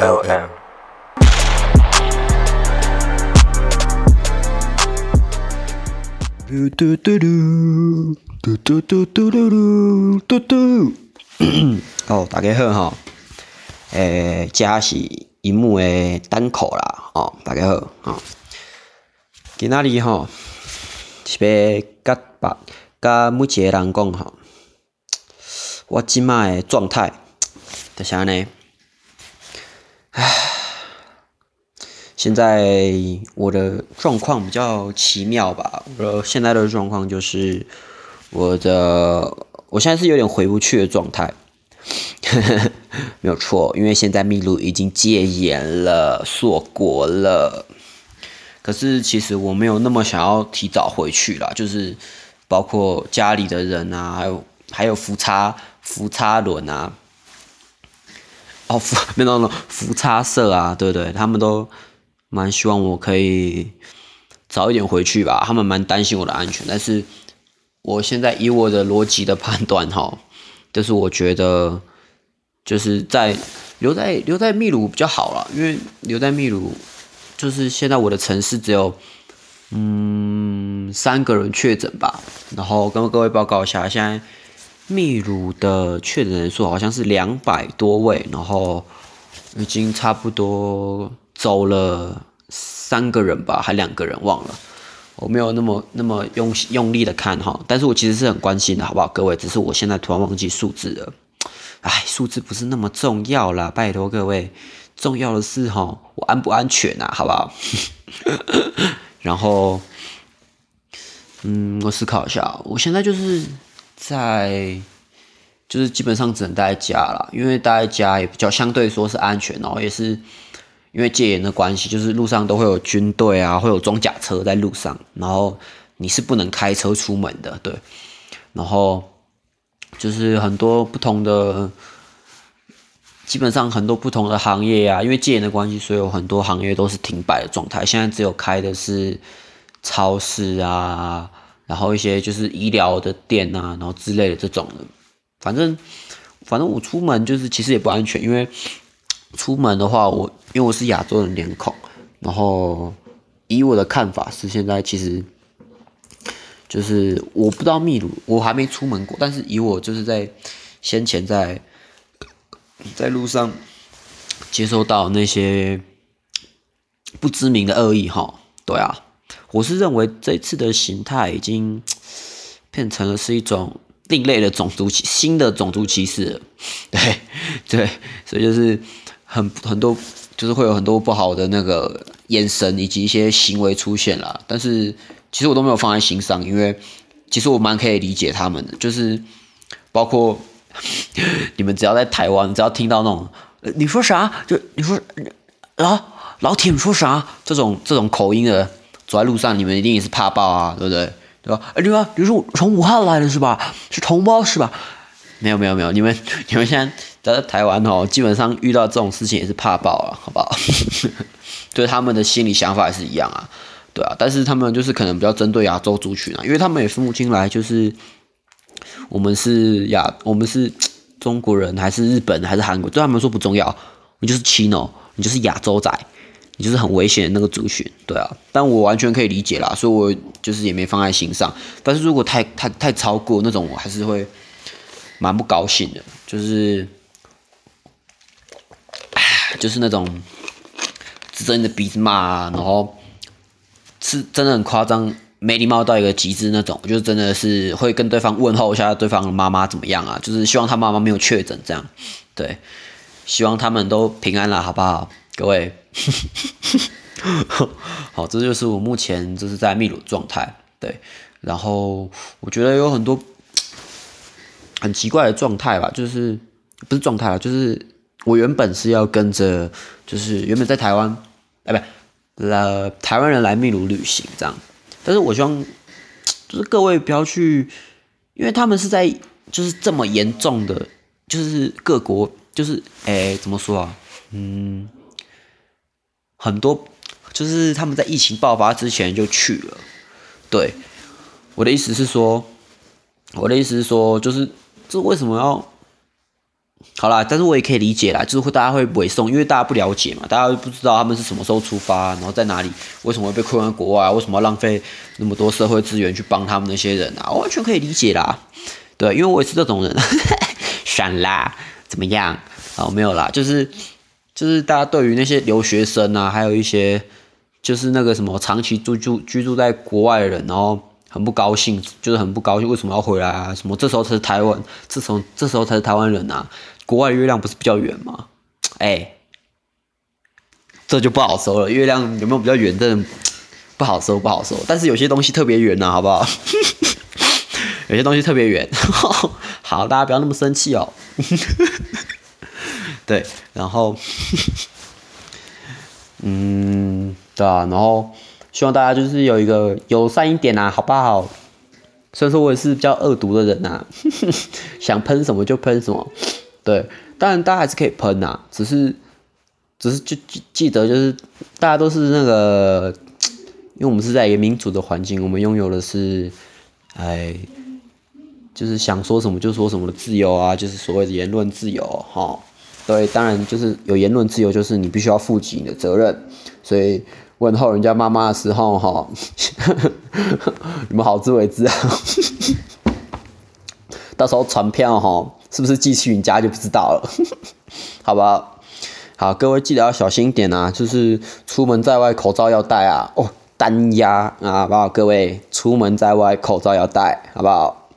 L M。嘟嘟嘟嘟嘟嘟嘟嘟嘟嘟嘟。哦，大家好哈。诶，这是萤幕的单口啦。哦，大家好。哦，今仔日吼是要甲把甲每一个人讲吼，我即卖的状态就是安尼。唉，现在我的状况比较奇妙吧。我现在的状况就是，我的我现在是有点回不去的状态。没有错，因为现在秘鲁已经戒严了，锁国了。可是其实我没有那么想要提早回去啦，就是包括家里的人啊，还有还有福差福差轮啊，哦福没有没有福差社啊，对不对，他们都蛮希望我可以早一点回去吧，他们蛮担心我的安全。但是我现在以我的逻辑的判断哈，就是我觉得就是在留在留在秘鲁比较好啦，因为留在秘鲁。就是现在我的城市只有，嗯，三个人确诊吧。然后跟各位报告一下，现在秘鲁的确诊人数好像是两百多位，然后已经差不多走了三个人吧，还两个人忘了。我没有那么那么用用力的看哈，但是我其实是很关心的，好不好？各位，只是我现在突然忘记数字了。哎，数字不是那么重要啦，拜托各位。重要的是哈，我安不安全啊？好不好？然后，嗯，我思考一下，我现在就是在，就是基本上只能待在家了，因为待在家也比较相对说是安全，然后也是因为戒严的关系，就是路上都会有军队啊，会有装甲车在路上，然后你是不能开车出门的，对，然后就是很多不同的。基本上很多不同的行业啊，因为戒严的关系，所以有很多行业都是停摆的状态。现在只有开的是超市啊，然后一些就是医疗的店啊，然后之类的这种的。反正反正我出门就是其实也不安全，因为出门的话，我因为我是亚洲人脸孔，然后以我的看法是，现在其实就是我不知道秘鲁，我还没出门过，但是以我就是在先前在。在路上接收到那些不知名的恶意，哈，对啊，我是认为这次的形态已经 变成了是一种另类的种族歧新的种族歧视，对对，所以就是很很多就是会有很多不好的那个眼神以及一些行为出现了，但是其实我都没有放在心上，因为其实我蛮可以理解他们的，就是包括。你们只要在台湾，只要听到那种，你说啥？就你说，老老铁，你说啥？这种这种口音的，走在路上，你们一定也是怕爆啊，对不对？对吧？哎，对吧？你说从武汉来的是吧？是同胞是吧？没有没有没有，你们你们现在在台湾哦，基本上遇到这种事情也是怕爆啊，好不好？对他们的心理想法也是一样啊，对啊，但是他们就是可能比较针对亚洲族群啊，因为他们也分不清来就是。我们是亚，我们是中国人还是日本还是韩国？对他们说不重要，你就是 Chino，你就是亚洲仔，就是很危险的那个族群，对啊。但我完全可以理解啦，所以我就是也没放在心上。但是如果太太太超过那种，我还是会蛮不高兴的，就是，就是那种指着你的鼻子骂，然后是真的很夸张。没礼貌到一个极致那种，就是真的是会跟对方问候一下对方的妈妈怎么样啊？就是希望他妈妈没有确诊这样，对，希望他们都平安了，好不好？各位，好，这就是我目前就是在秘鲁状态，对，然后我觉得有很多很奇怪的状态吧，就是不是状态了，就是我原本是要跟着，就是原本在台湾，哎，不，呃，台湾人来秘鲁旅行这样。但是我希望，就是各位不要去，因为他们是在就是这么严重的，就是各国就是哎怎么说啊，嗯，很多就是他们在疫情爆发之前就去了，对，我的意思是说，我的意思是说，就是这为什么要好啦，但是我也可以理解啦，就是会大家会委送，因为大家不了解嘛，大家不知道他们是什么时候出发，然后在哪里，为什么会被困在国外，为什么要浪费那么多社会资源去帮他们那些人啊？完全可以理解啦，对，因为我也是这种人，闪啦，怎么样？哦，没有啦，就是就是大家对于那些留学生啊，还有一些就是那个什么长期住住居住在国外的人，然后。很不高兴，就是很不高兴，为什么要回来啊？什么这时候才是台湾，这时候这时候才是台湾人啊？国外月亮不是比较圆吗？哎、这就不好说了。月亮有没有比较圆，真的不好说，不好说。但是有些东西特别圆呐，好不好？有些东西特别圆。好，大家不要那么生气哦。对，然后，嗯，对啊，然后。希望大家就是有一个友善一点呐、啊，好不好？虽然说我也是比较恶毒的人呐、啊，想喷什么就喷什么，对，当然大家还是可以喷呐、啊，只是，只是就记记得就是大家都是那个，因为我们是在一个民主的环境，我们拥有的是，哎，就是想说什么就说什么的自由啊，就是所谓的言论自由哈。对，当然就是有言论自由，就是你必须要负起你的责任，所以。问候人家妈妈的时候，哈，你们好自为之啊。到时候传票哈，是不是寄去你家就不知道了，好不好？好，各位记得要小心一点啊，就是出门在外口罩要戴啊。哦，单压啊，好不好？各位出门在外口罩要戴，好不好？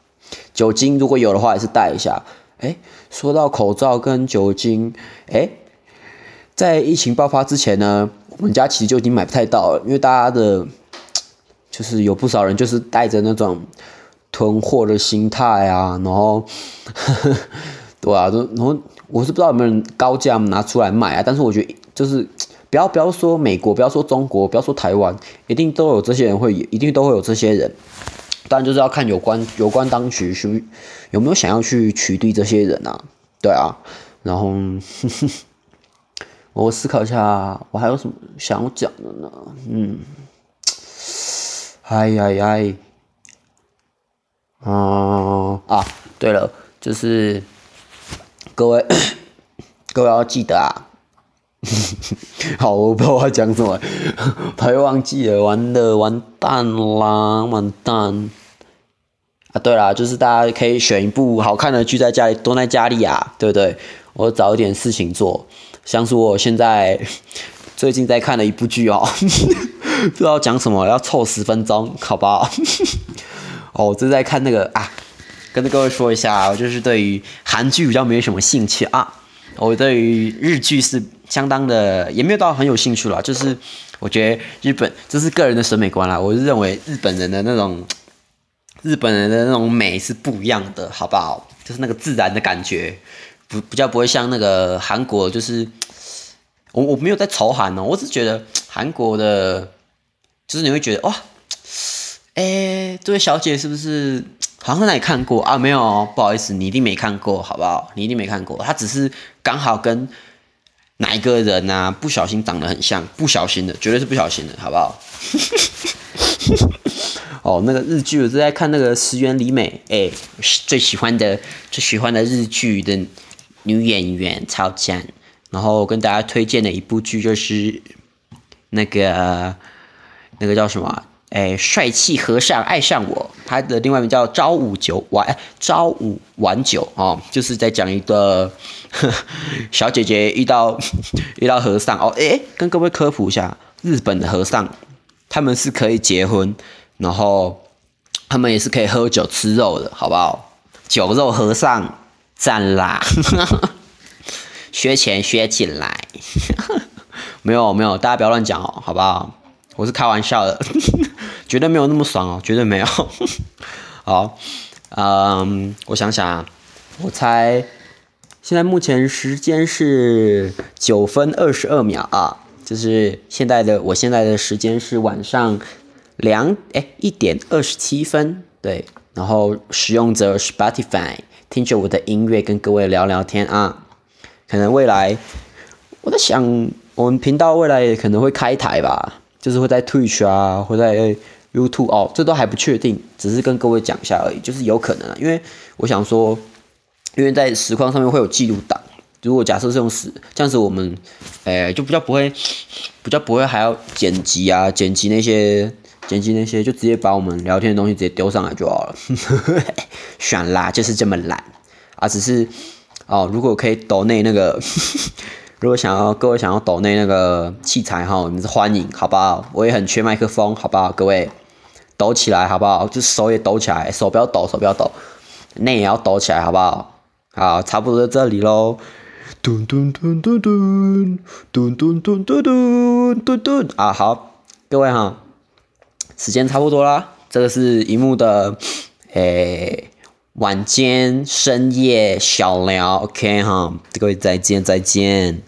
酒精如果有的话，也是带一下。哎，说到口罩跟酒精，哎，在疫情爆发之前呢？我们家其实就已经买不太到了，因为大家的，就是有不少人就是带着那种囤货的心态啊，然后，呵 呵对啊，然后我是不知道有没有人高价拿出来卖啊，但是我觉得就是不要不要说美国，不要说中国，不要说台湾，一定都有这些人会，一定都会有这些人，当然就是要看有关有关当局是有没有想要去取缔这些人啊，对啊，然后。呵 呵我思考一下，我还有什么想讲的呢？嗯，哎呀呀，啊啊，对了，就是各位 各位要记得啊，好，我不知道我要讲什么，怕又忘记了，完了，完蛋啦，完蛋！啊，对啦，就是大家可以选一部好看的剧在家里，蹲在家里啊，对不对？我找一点事情做。像是我现在 最近在看的一部剧哦，不知道讲什么，要凑十分钟，好不好？哦，我正在看那个啊，跟各位说一下，我就是对于韩剧比较没有什么兴趣啊，我对于日剧是相当的，也没有到很有兴趣啦，就是我觉得日本这是个人的审美观啦，我是认为日本人的那种日本人的那种美是不一样的，好不好？就是那个自然的感觉。不比较不会像那个韩国，就是我我没有在仇韩哦，我只是觉得韩国的，就是你会觉得哇，哎，这位小姐是不是好像在哪里看过啊？没有，不好意思，你一定没看过，好不好？你一定没看过，她只是刚好跟哪一个人啊不小心长得很像，不小心的，绝对是不小心的，好不好？哦，那个日剧我正在看那个石原里美，哎，最喜欢的最喜欢的日剧的。女演员超赞，然后跟大家推荐的一部剧就是那个那个叫什么？哎，帅气和尚爱上我。他的另外一名叫朝五九晚，朝五晚九哦，就是在讲一个呵 小姐姐遇到 遇到和尚哦。哎，跟各位科普一下，日本的和尚他们是可以结婚，然后他们也是可以喝酒吃肉的，好不好？酒肉和尚。赞啦，学钱学起来，没有没有，大家不要乱讲哦，好不好？我是开玩笑的，绝对没有那么爽哦，绝对没有。好，嗯，我想想啊，我猜现在目前时间是九分二十二秒啊，就是现在的我现在的时间是晚上两哎一点二十七分，对，然后使用者 Spotify。听着我的音乐，跟各位聊聊天啊。可能未来，我在想，我们频道未来也可能会开台吧，就是会在 Twitch 啊，会在 YouTube 哦，这都还不确定，只是跟各位讲一下而已，就是有可能啊。因为我想说，因为在实况上面会有记录档，如果假设是用实，这样子我们，诶，就比较不会，比较不会还要剪辑啊，剪辑那些，剪辑那些，就直接把我们聊天的东西直接丢上来就好了。选啦，就是这么懒啊，只是哦，如果可以抖内那个，如果想要各位想要抖内那个器材哈，你们是欢迎，好不好？我也很缺麦克风，好不好？各位抖起来，好不好？就手也抖起来，手不要抖，手不要抖，内也要抖起来，好不好？好，差不多在这里喽。咚咚咚咚咚咚咚咚咚咚咚咚啊！好，各位哈，时间差不多啦。这个是萤幕的诶晚间深夜小聊，OK 哈，各位再见再见。